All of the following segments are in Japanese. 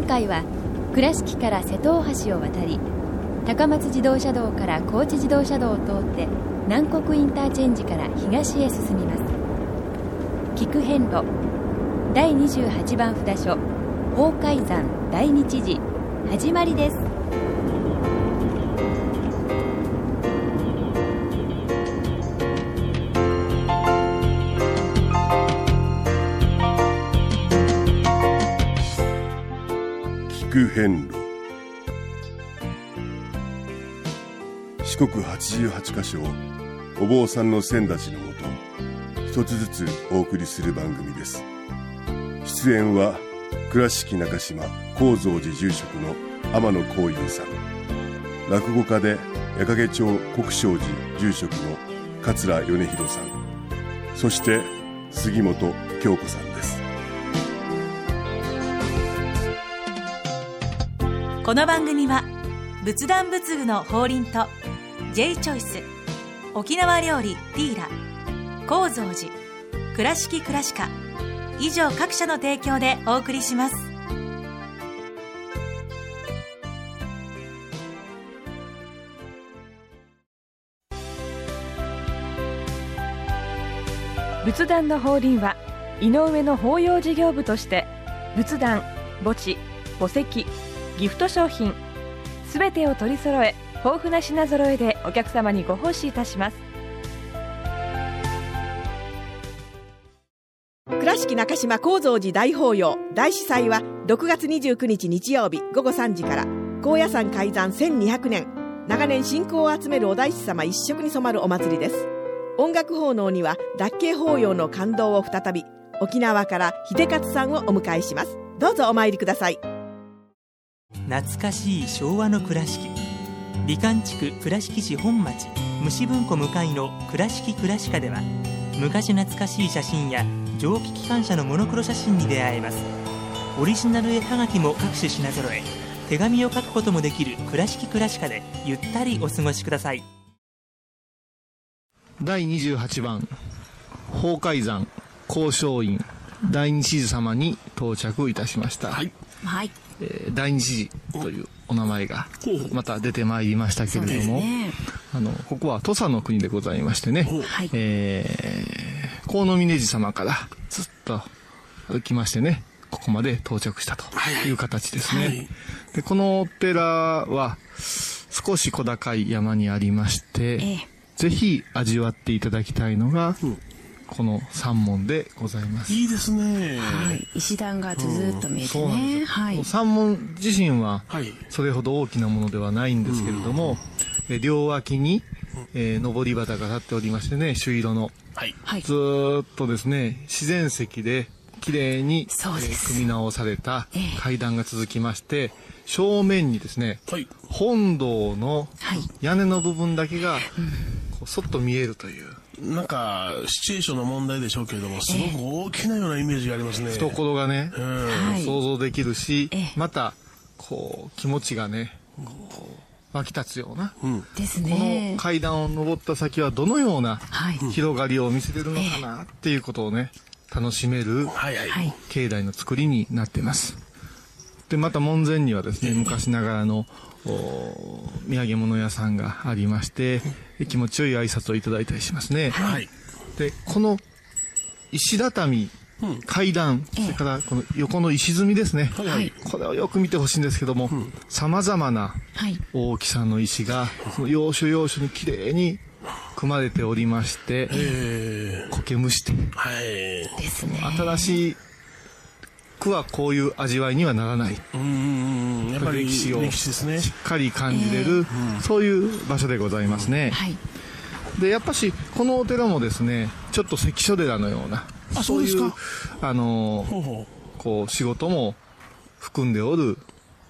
今回は倉敷から瀬戸大橋を渡り高松自動車道から高知自動車道を通って南国インターチェンジから東へ進みます。菊遍路第28番札所法海山大日寺始まりです。遍路。四国88カ所をお坊さんの先立ちのもと一つずつお送りする番組です。出演は倉敷中島高蔵寺住職の天野幸雄さん。落語家で矢掛町国正寺住職の桂米広さん。そして杉本京子さん。この番組は仏壇仏具の法輪と J チョイス沖縄料理ティーラ高蔵寺倉敷倉歯科以上各社の提供でお送りします。仏壇の法輪は井上の法要事業部として仏壇墓地墓石ギフト商品。すべてを取り揃え豊富な品揃えでお客様にご奉仕いたします。倉敷中島・高蔵寺大法要大司祭は6月29日日曜日午後3時から高野山開山1200年長年信仰を集めるお大師様一色に染まるお祭りです。音楽奉納には脱慶法要の感動を再び沖縄から秀勝さんをお迎えします。どうぞお参りください。懐かしい昭和の倉敷。美観地区倉敷市本町。虫文庫向かいの「倉敷倉歯科」では昔懐かしい写真や蒸気機関車のモノクロ写真に出会えます。オリジナル絵はがきも各種品揃え手紙を書くこともできる「倉敷倉歯科」でゆったりお過ごしください。第28番。法海山交渉院。第二知事様に到着いたしました、はい。はい。えー第二知事というお名前がまた出てまいりましたけれども、ね。あのここは土佐の国でございましてね、はい。えー、河野峰寺様からずっと歩きましてねここまで到着したとはいう形ですね、はい。でこのお寺は少し小高い山にありまして、ええ。ぜひ味わっていただきたいのが、この三門でございます。いいですね。はい。石段がずーっと見えてそうなんですよ。ね。はい。三門自身ははい。それほど大きなものではないんですけれども、え両脇に、えー上り旗が立っておりましてね、朱色の。はい。はいず。ーっとですね、自然石で綺麗に、そうです組み直されたええ階段が続きまして、正面にですね、はい。本堂のはい屋根の部分だけが、こうそっと見えるという。なんか、シチュエーションの問題でしょうけれども、すごく大きなようなイメージがありますね。懐がね、想像できるし、ええまた、こう、気持ちがね、こう湧き立つような。こねの。階段を登った先はどのようなはい。広がりを見せてるのかなっていうことをね、楽しめる。境内の作りになっています。で、また門前にはですね、昔ながらの、お土産物屋さんがありまして、気持ちよい挨拶をいただいたりしますね。はい。で、この石畳、階段、それからこの横の石積みですね。はい。これをよく見てほしいんですけども、様々なはい。大きさの石が、その要所要所にきれいに組まれておりまして、え苔むして、ー、はい。新しい区はこういう味わいにはならない。うんうんうん。やっぱり歴史を。しっかり感じれる、そういう場所でございますね。はい。で、やっぱし、このお寺もですね、ちょっと関所寺のような、あそういうそうですか、あのこう、仕事も含んでおる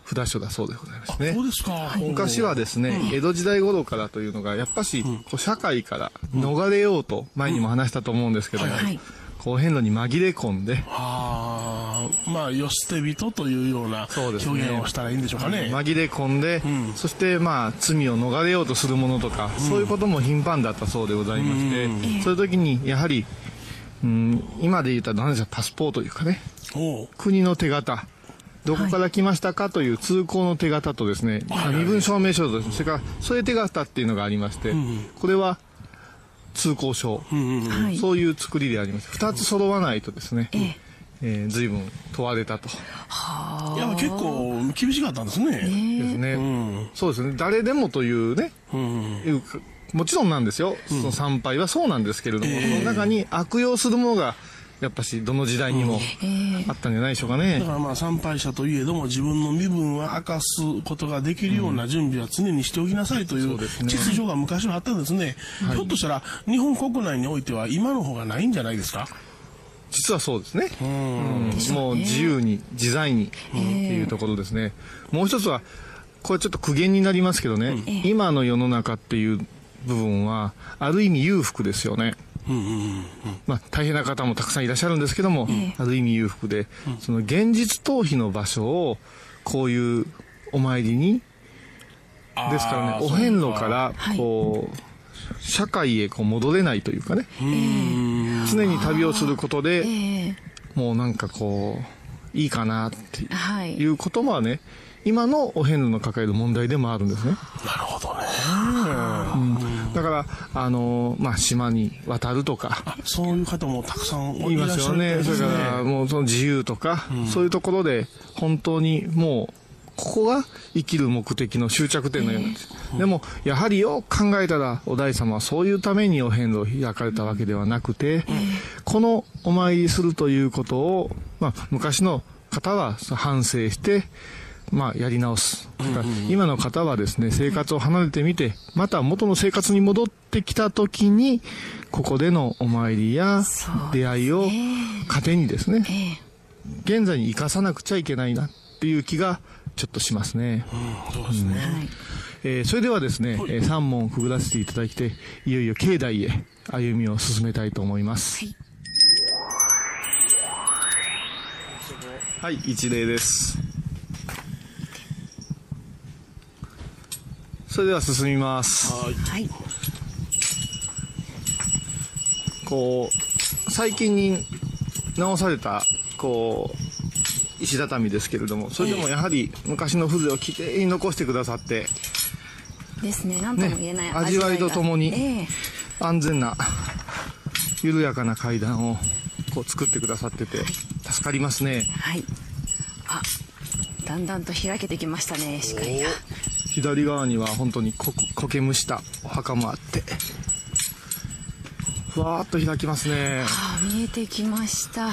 札所だそうでございますう。ねそう。ですか。昔はですね、江戸時代頃からというのが、やっぱし、こう社会から逃れようと、前にも話したと思うんですけども、はい。こう変路に紛れ込んで、はあ、まあ、よ捨て人というような表現をしたらいいんでしょうかね。紛れ込んで、ん。そしてまあ罪を逃れようとするものとか、そういうことも頻繁だったそうでございまして、そういう時にやはり、うん、今で言ったら何でしょうパスポートというかね。国の手形。どこから来ましたかという通行の手形とですね、身分証明書とですね、それから添え手形っていうのがありまして、これは通行証、はい。そういう作りであります。二つ揃わないとですね、えー随分問われたと。いや、結構厳しかったんですね。ですね、そうですね。誰でもというね、いうかもちろんなんですよ。その参拝はそうなんですけれども、その中に悪用するものが、やっぱしどの時代にもあったんじゃないでしょうかね。だからまあ参拝者といえども自分の身分は明かすことができるような準備は常にしておきなさいという秩序が昔はあったんですね。ひょっとしたら日本国内においては今の方がないんじゃないですか？実はそうですね。うん。もう自由に、自在にっていうところですね。もう一つは、これちょっと苦言になりますけどね、今の世の中っていう部分は、ある意味裕福ですよね。まあ、大変な方もたくさんいらっしゃるんですけども、ある意味裕福で、その現実逃避の場所を、こういうお参りに、ですからね、お遍路から、こう、社会へこう戻れないというかね、常に旅をすることで、もうなんかこう、いいかなってはいいうことはね、今のお遍路の抱える問題でもあるんですね。なるほどね。うんだから、あのまあ、島に渡るとか、そういう方もたくさん言いますよね。それから、もうその自由とか、そういうところで、本当にもう、ここが生きる目的の終着点のようなんです。でも、やはりよく考えたら、お大様はそういうためにお遍路を開かれたわけではなくて、このお参りするということを、まあ、昔の方は反省して、まあ、やり直す。今の方はですね、生活を離れてみて、また元の生活に戻ってきた時に、ここでのお参りや出会いを糧にですね、現在に生かさなくちゃいけないなっていう気がちょっとしますね。そうですね。えーそれではですね、えー三問くぐらせていただいて、いよいよ境内へ歩みを進めたいと思います。はい、一礼です。それでは進みます。はいこう、最近に直された、こう、石畳ですけれども、それでもやはり昔の風情をきれいに残してくださって、ですね。何とも言えないね味わいとともにええ。安全な、緩やかな階段をこう作ってくださってて、助かりますね。はい。あだんだんと開けてきましたね視界が。左側には本当にこ苔むしたお墓もあって、ふわーっと開きますね。あ見えてきました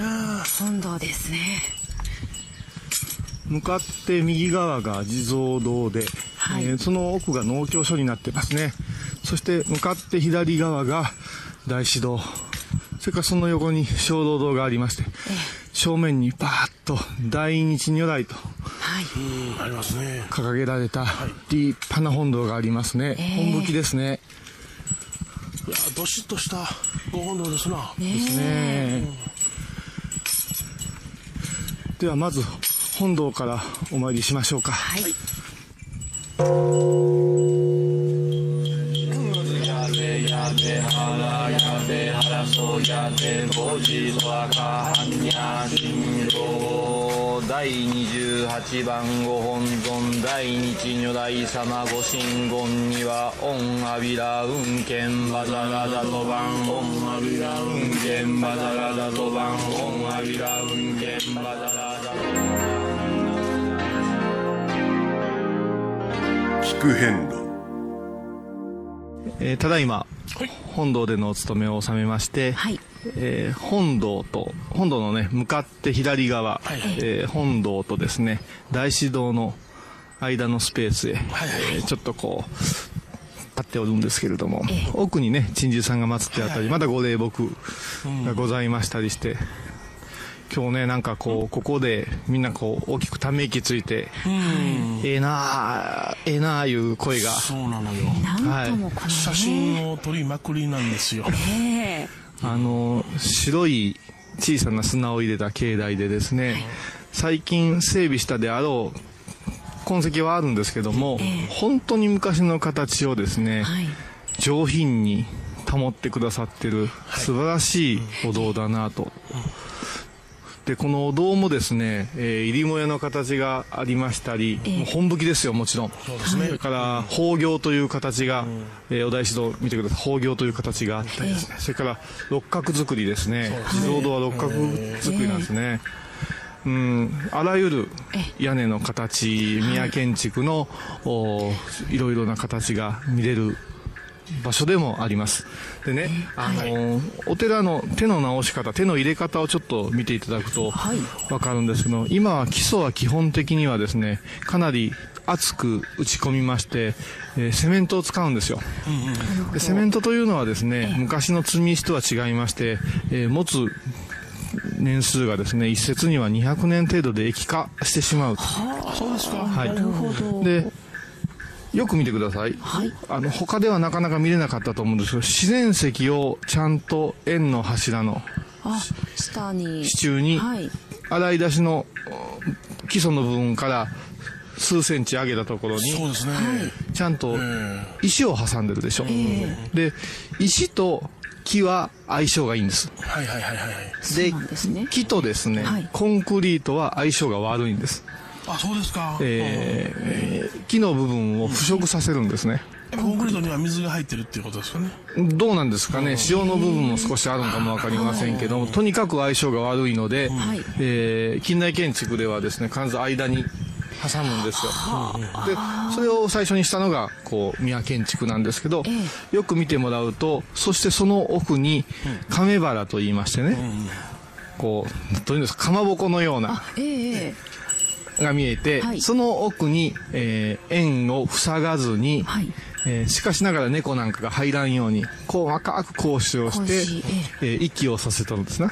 本堂ですね向かって右側が地蔵堂で、はいえーその奥が農協所になってますね。そして向かって左側が大師堂。それからその横に小道堂がありまして、正面にバーッと大日如来とはいありますね。掲げられた立派な本堂がありますね。本向きですね。いやどしっとしたご本堂ですな。ですね。ではまず本堂からお参りしましょうか。はい第28番ご本尊大日如来様ご神言には御阿弥陀運慶バザラダと番御阿弥陀運慶バザラダと番御阿弥陀運慶バザラ路えーただいま、本堂でのお勤めを収めまして、はい。えー本堂と、本堂のね、向かって左側、えー本堂とですね、大師堂の間のスペースへ、えーちょっとこう、立っておるんですけれども、奥にね、珍獣さんが祀ってあったり、まだご霊木がございましたりして、今日ね、なんかこう、ここでみんなこう、大きくため息ついて、ええなあええなあいう声が、そうなのよ。なんともこのね、写真を撮りまくりなんですよ。ええ。あの、白い小さな砂を入れた境内でですね、最近整備したであろう痕跡はあるんですけども、本当に昔の形をですね、はい。上品に保ってくださってる素晴らしいお堂だなと。でこのお堂もですね、えー、入りもやの形がありましたり、えー、もう本吹きですよもちろん。そうです、ね、それから宝行という形が、うん、えー、お大師堂見てください。宝行という形があったりですね、え。ー、それから六角作りですね。地蔵堂は六角作りなんですね、うん、あらゆる屋根の形宮建築の、おいろいろな形が見れる場所でもあります。でね、あの、はい、お寺の手の直し方、手の入れ方をちょっと見ていただくとわかるんですけど、はい、今は基礎は基本的にはですね、かなり厚く打ち込みまして、えー、セメントを使うんですよ、でセメントというのはですね昔の積み石とは違いまして、えー、持つ年数がですね一説には200年程度で液化してしまうと。そうですか、はい、なるほど。でよく見てください、はい、あの他ではなかなか見れなかったと思うんですけど自然石をちゃんと円の柱の下に。支柱に洗い出しの基礎の部分から数センチ上げたところに、そうですね、ちゃんと石を挟んでるでしょ、えー、で石と木は相性がいいんです。はいはいはいはい。で、ね、木とですね、はい、コンクリートは相性が悪いんです。あ、そうですか。えー、木の部分を腐食させるんですね。コンクリートには水が入ってるっていうことですよね。どうなんですかね。塩の部分も少しあるのかもわかりませんけども、とにかく相性が悪いので、えー、近代建築ではですね、必ず間に挟むんですよ。で、それを最初にしたのが、こう、宮建築なんですけど、よく見てもらうと、そしてその奥に、亀原と言いましてね、こう、というんですか、かまぼこのような、が見えて、はい、その奥に、えー、円を塞がずに、はい、えー、しかしながら猫なんかが入らんように、こう赤く格子をして、えー、息をさせたんですね。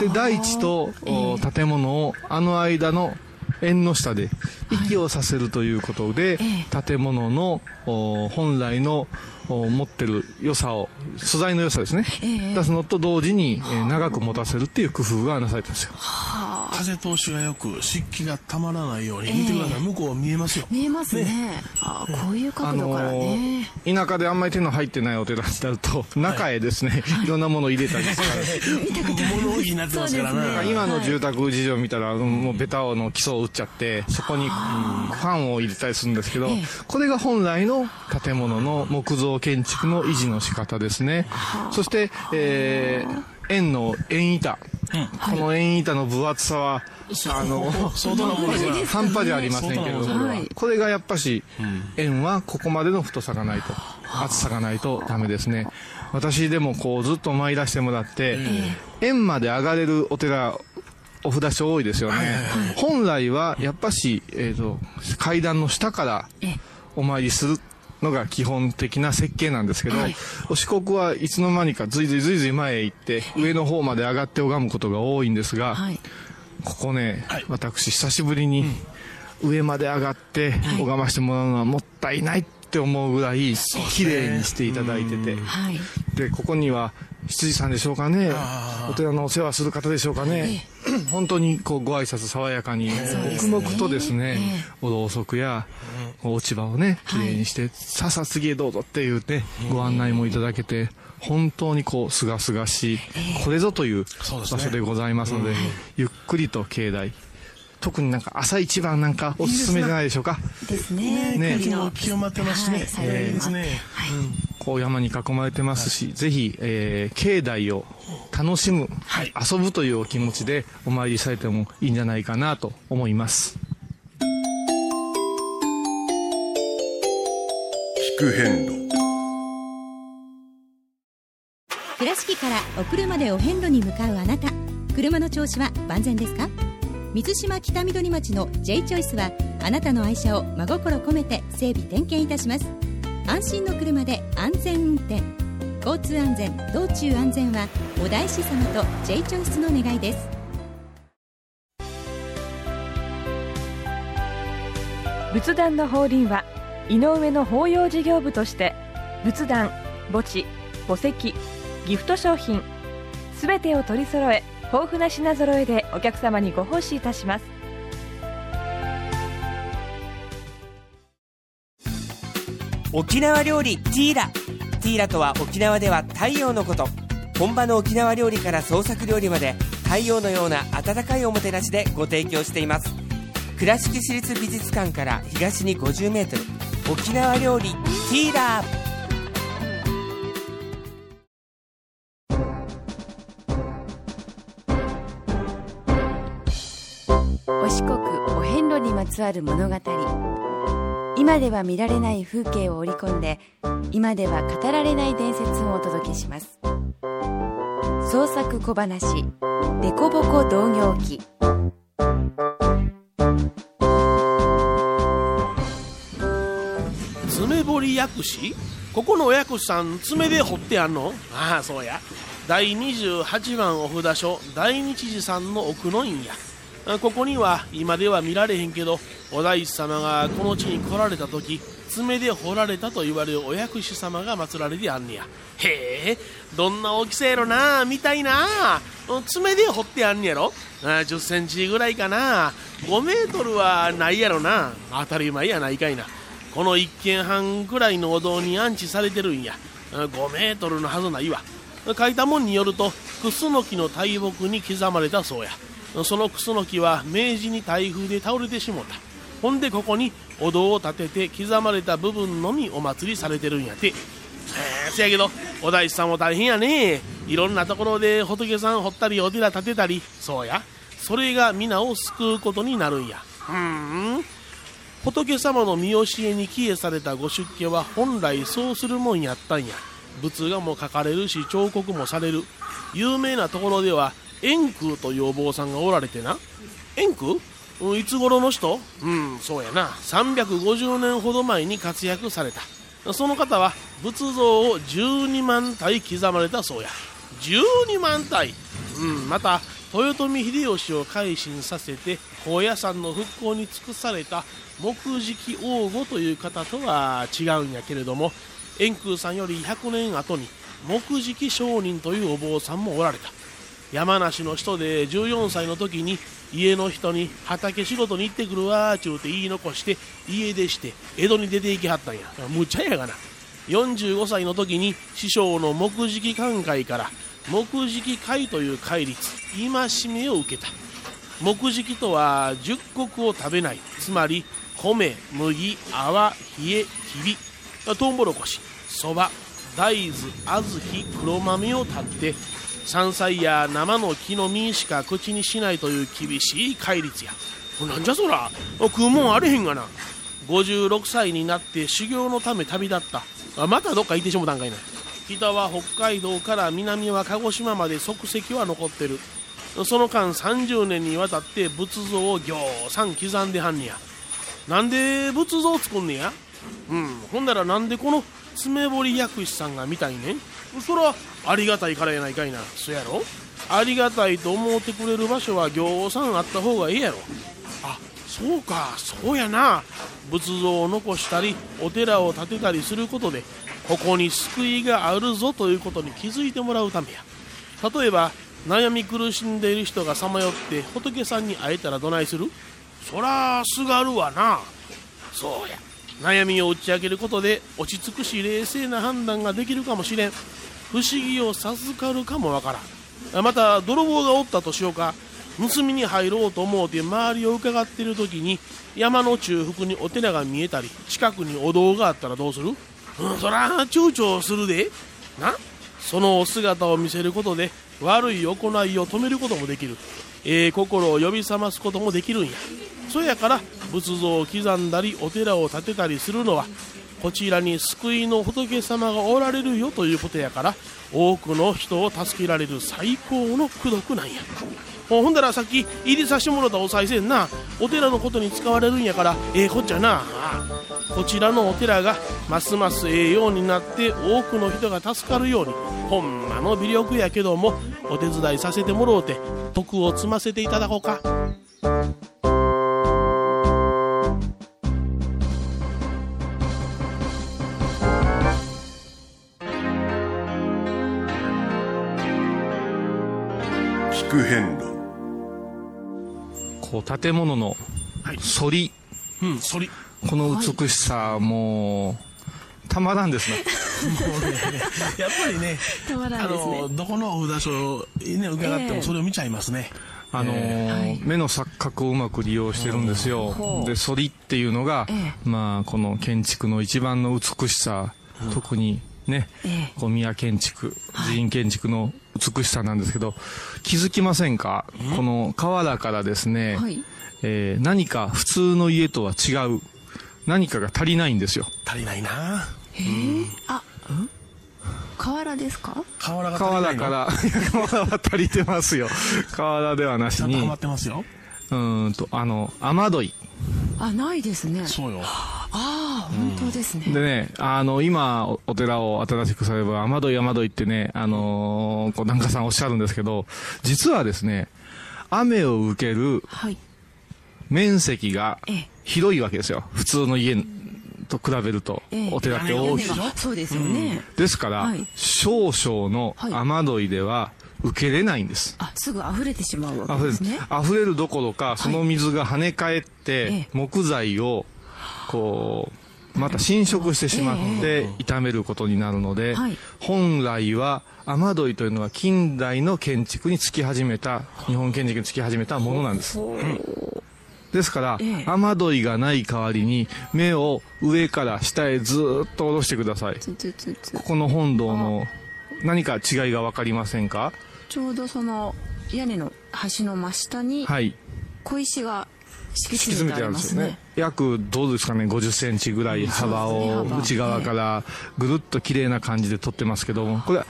で、大地と、えー、建物をあの間の縁の下で息をさせるということで、はい、建物の本来の持ってる良さを素材の良さですね、えー、出すのと同時に、えー、長く持たせるっていう工夫がなされてるんですよ。風通しがよく湿気がたまらないように、見てください。向こう見えますよ。見えますね、ね、あこういう角度からね、あのー、田舎であんまり手の入ってないお寺になると中へですね、はい、いろんなものを入れたりして 物置になってますからね。今の住宅事情を見たら、もうベタの基礎を打っちゃってそこにファンを入れたりするんですけど、これが本来の建物の木造建築の維持の仕方ですね。そして、えー、円の円板。この円板の分厚さは、あの、半端じゃありませんけれども、これがやっぱし、円はここまでの太さがないと、厚さがないとダメですね。私でもこうずっと参らせてもらって、円まで上がれるお寺、お札所多いですよね。本来はやっぱし、えっ、と、階段の下からお参りするのが基本的な設計なんですけど、はい、お四国はいつの間にかずいずいずいずい前へ行って上の方まで上がって拝むことが多いんですが、はい、ここね、はい、私久しぶりに上まで上がって拝ましてもらうのはもったいないって思うぐらい綺麗にしていただいてて、でここには羊さんでしょうかね。お寺のお世話する方でしょうかね、本当にこうご挨拶爽やかに黙々とですね、おろうそくや落ち葉をねきれいにして、さあさあ次へどうぞっていうねご案内もいただけて本当にこうすがすがしいこれぞという場所でございますのでゆっくりと境内特になんか朝一番なんかおすすめじゃないでしょうか。ですね。ね、気温まってますね。はい、えー、ですね。はいこう山に囲まれてますし、はい、ぜひ、えー、境内を楽しむ、はい、遊ぶというお気持ちでお参りされてもいいんじゃないかなと思います。聞く変路倉敷からお車でお遍路に向かうあなた車の調子は万全ですか？水島北緑町の J チョイスはあなたの愛車を真心込めて整備点検いたします。安心の車で安全運転。交通安全道中安全はお大師様と J チョイスの願いです。仏壇の法輪は井上の法要事業部として仏壇墓地墓石ギフト商品すべてを取り揃え豊富な品揃えでお客様にご奉仕いたします。沖縄料理ティーラ。ティーラとは沖縄では太陽のこと。本場の沖縄料理から創作料理まで太陽のような温かいおもてなしでご提供しています。倉敷市立美術館から東に 50m 沖縄料理ティーラ。ーつわる物語。今では見られない風景を織り込んで今では語られない伝説をお届けします。創作小話「デコボコ同業記」爪彫り薬師ここのお薬師さん爪で彫ってあんの？ああそうや。第28番お札所大日寺さんの奥の院や。ここには今では見られへんけどお大師様がこの地に来られた時爪で彫られたと言われるお薬師様が祀られてあんねや。へえどんな大きさやろなみたいな。爪で彫ってあんねやろ。1 0センチぐらいかな。5メートルはないやろな。当たり前やないかいな。この一軒半くらいのお堂に安置されてるんや。5メートルのはずないわ。書いたもんによるとクスノキの大木に刻まれたそうや。そのクスノキは明治に台風で倒れてしもた。ほんでここにお堂を建てて刻まれた部分のみお祭りされてるんやて。せやけどお大師さんも大変やね。いろんなところで仏さん掘ったりお寺建てたり。そうや。それが皆を救うことになるんや。ふん。仏様の見教えに帰依されたご出家は本来そうするもんやったんや。仏画も描かれるし彫刻もされる。有名なところでは円空というお坊さんがおられてな。円空うんいつ頃の人？うんそうやな。350年ほど前に活躍された。その方は仏像を12万体刻まれたそうや。12万体。うんまた豊臣秀吉を改心させて高野山の復興に尽くされた木敷王吾という方とは違うんやけれども円空さんより100年後に木敷商人というお坊さんもおられた。山梨の人で14歳の時に家の人に畑仕事に行ってくるわーちゅうて言い残して家出して江戸に出て行きはったんや。むちゃやがな。45歳の時に師匠の木敷寛会から木敷会という戒律戒めを受けた。木敷とは十穀を食べない。つまり米麦泡冷えきび。トウモロコシそば大豆小豆黒豆を断って山菜や生の木の実しか口にしないという厳しい戒律や。なんじゃそら。食うもんあれへんがな。56歳になって修行のため旅立った。あまたどっか行ってしもたんかいな。北は北海道から南は鹿児島まで足跡は残ってる。その間30年にわたって仏像をぎょうさん刻んではんねや。なんで仏像作んねや？うん。ほんならなんでこの爪彫り薬師さんが見たいねん？そらありがたいからやないかいな。そやろ？ありがたいと思ってくれる場所はぎょうさんあった方がええやろ。あそうか。そうやな。仏像を残したりお寺を建てたりすることでここに救いがあるぞということに気づいてもらうためや。例えば悩み苦しんでいる人がさまよって仏さんに会えたらどないする？そらすがるわな。そうや。悩みを打ち明けることで落ち着くし冷静な判断ができるかもしれん。不思議を授かるかもわからん。また泥棒がおったとしようか。盗みに入ろうと思うて周りを伺っている時に山の中腹にお寺が見えたり近くにお堂があったらどうする？うんそら躊躇するで。な。そのお姿を見せることで悪い行いを止めることもできる。ええ心を呼び覚ますこともできるんや。そやから仏像を刻んだりお寺を建てたりするのはこちらに救いの仏様がおられるよということやから多くの人を助けられる最高の功徳なんや。ほんだらさっき入りさしてもらったお賽銭なお寺のことに使われるんやからええこっちゃな。こちらのお寺がますますええようになって多くの人が助かるようにほんまの微力やけどもお手伝いさせてもろうて徳を積ませていただこうか。聞く遍路こう建物の反り、うん反り。この美しさもうたまらんですね。ねやっぱりねたまらんですね。あのどこのお札所ね伺ってもそれを見ちゃいますね、あのーえ。目の錯覚をうまく利用してるんですよ。で、反りっていうのが、えまあ、この建築の一番の美しさ、特にね、えこう宮建築、寺院建築の美しさなんですけど、気づきませんか？この瓦からですね、はい。えー何か普通の家とは違う、何かが足りないんですよ。足りないな。えー、あ、うん？瓦ですか？瓦が足りないの？瓦から、いや瓦は足りてますよ。瓦ではなしにちゃんとハマっ、てますよ。うーんと、あの、雨どい。あ、ないですね。そうよああ、本当ですね。でね、あの、今、おお寺を新しくされば、雨どい雨どいってね、あのーこう、檀家さんおっしゃるんですけど、実はですね、雨を受けるはい。面積がええ広いわけですよ。普通の家と比べると、ええお寺って大きいそうですよね。ですから、はい少々のはい雨どいでは受けれないんです。あ、すぐ溢れてしまうわけですね。溢れるどころか、その水が跳ね返って、ええ木材を、こう、また侵食してしまって、傷めることになるので、はい本来は、雨どいというのは近代の建築につき始めた、日本建築につき始めたものなんです。ですから、ええ雨どいがない代わりに、目を上から下へずーっと下ろしてください。ここの本堂の何か違いがわかりませんかちょうどその屋根の端の真下にはい。小石が敷き詰めてあるんですよね。ますね。約どうですかね50センチぐらい幅を内側からぐるっと綺麗な感じで取ってますけどもこれは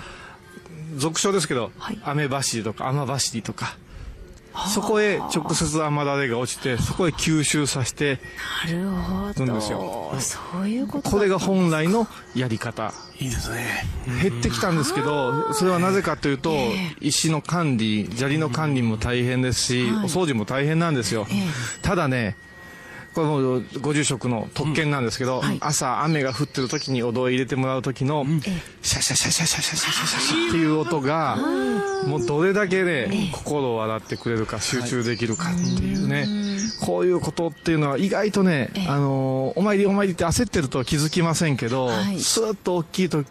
俗称ですけど、はい。雨走りとか雨走りとかそこへ直接雨だれが落ちてそこへ吸収させてなるほるんどですよ。そういうことだこれが本来のやり方。いいですね。減ってきたんですけどそれはなぜかというとえ。石の管理砂利の管理も大変ですしはい。お掃除も大変なんですよ。ええ。ただねこのご住職の特権なんですけど、はい。朝雨が降ってる時にお堂へ入れてもらう時の、シャシャシャシャシャシャシャシャシャシャっていう音がもうどれだけね心を洗ってくれるか集中できるかっていうねこういうことっていうのは意外とねええあのーお参りお参りって焦ってると気づきませんけどはいスーッと大きいと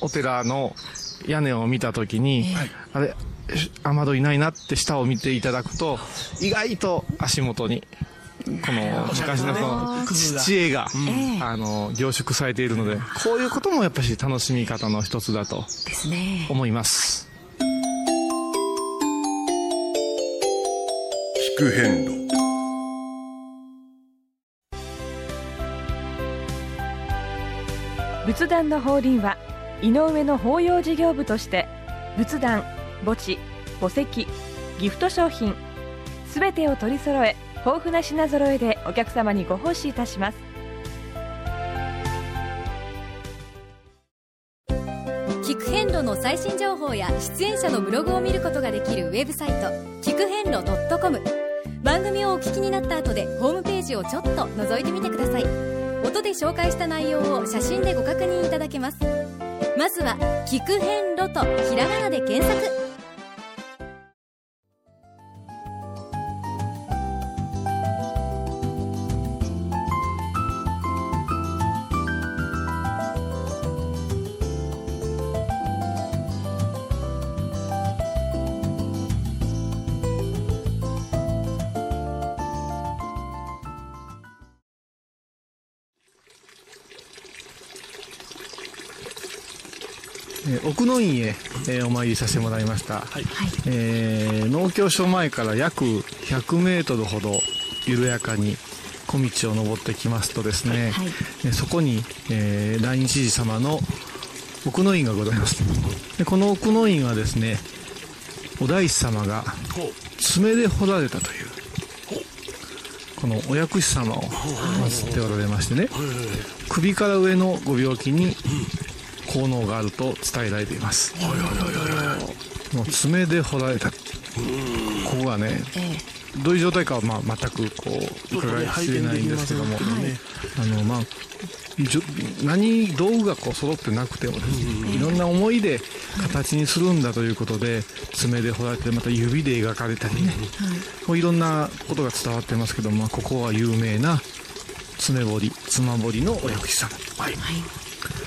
お寺の屋根を見た時に、あれ雨戸いないなって下を見ていただくと意外と足元にこの昔のその知恵が、ええ。あの凝縮されているのでこういうこともやっぱし楽しみ方の一つだと思います。聞く変路。仏壇の法輪は井上の法要事業部として仏壇墓地墓石ギフト商品すべてを取り揃え豊富な品揃えでお客様にご奉仕いたします。聞く遍路の最新情報や出演者のブログを見ることができるウェブサイト聞く遍路 .com 番組をお聞きになった後でホームページをちょっと覗いてみてください。音で紹介した内容を写真でご確認いただけます。まずは「聞く遍路」とひらがなで検索。えー奥の院へ、えーお参りさせてもらいました、えー農協所前から約100メートルほど緩やかに小道を登ってきますとですね、はい。えーそこに、えー来日寺様の奥の院がございます。でこの奥の院はですねお大師様が爪で彫られたというこのお薬師様を祀っておられましてね首から上のご病気に効能があると伝えられています。もう爪で彫られた。ここがねえどういう状態かはまあ全くこう伺い知れないんですけども、あのまあ何道具がこう揃ってなくてもですね、いろんな思いで形にするんだということで爪で彫られてまた指で描かれたりね、こういろんなことが伝わってますけども、まあここは有名な爪彫り妻彫りのお薬師様はい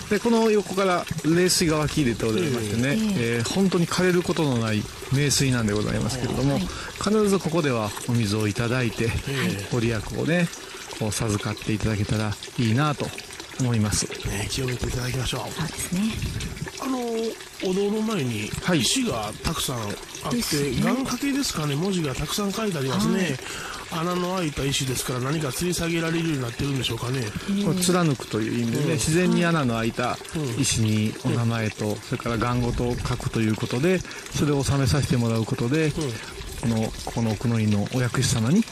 でこの横から冷水が湧き出ておりましてね、えー本当に枯れることのない名水なんでございますけれども、必ずここではお水をいただいて、ご利益をねこう授かっていただけたらいいなと思います、ね、清めていただきましょう。そうですねお堂の前にはい。石がたくさんあって、願掛けですかね。文字がたくさん書いてありますね、穴の開いた石ですから何か吊り下げられるようになってるんでしょうかね。これ貫くという意味でね、自然に穴の開いた石にお名前と、それから願事を書くということでそれを納めさせてもらうことで、このここの奥の院のお薬師様に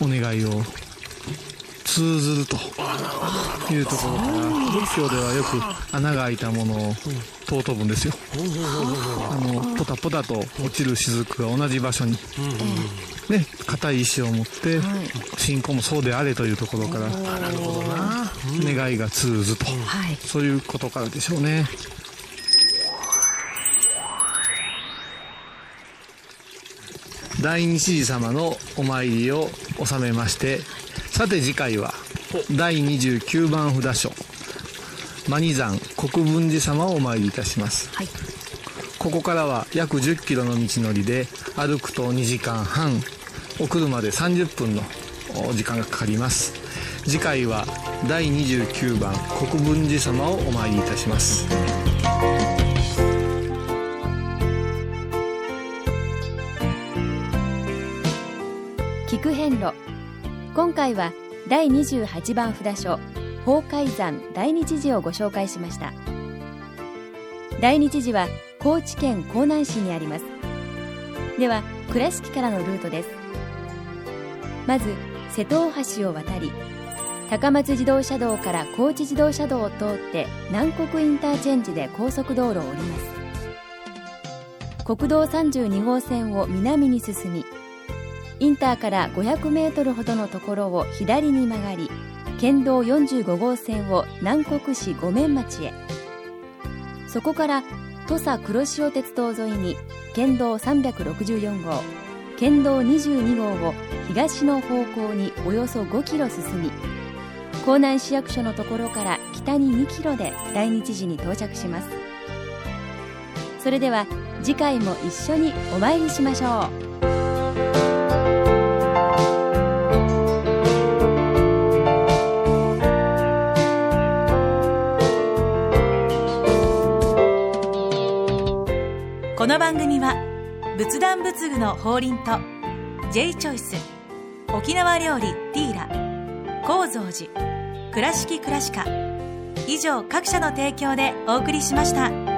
お願いを通ずると。いうところから。仏教ではよく穴が開いたものを尊ぶんですよ。あのポタポタと落ちる雫が同じ場所にね硬い石を持って信仰もそうであれというところから願いが通ずと。はい。そういうことからでしょうね。大日寺様のお参りを収めましてさて次回は第29番札所マニ山国分寺様をお参りいたします、はい。ここからは約10キロの道のりで歩くと2時間半お車で30分のお時間がかかります。次回は第29番国分寺様をお参りいたします今回は第28番札所法海山大日寺をご紹介しました。大日寺は高知県江南市にあります。では倉敷からのルートです。まず瀬戸大橋を渡り高松自動車道から高知自動車道を通って南国インターチェンジで高速道路を降ります。国道32号線を南に進みインターから500メートルほどのところを左に曲がり県道45号線を南国市五面町へ。そこから土佐黒潮鉄道沿いに県道364号県道22号を東の方向におよそ5キロ進み江南市役所のところから北に2キロで大日寺に到着します。それでは次回も一緒にお参りしましょう。この番組は仏壇仏具の法輪と J チョイス沖縄料理ティーラ高蔵寺倉敷倉歯科以上各社の提供でお送りしました。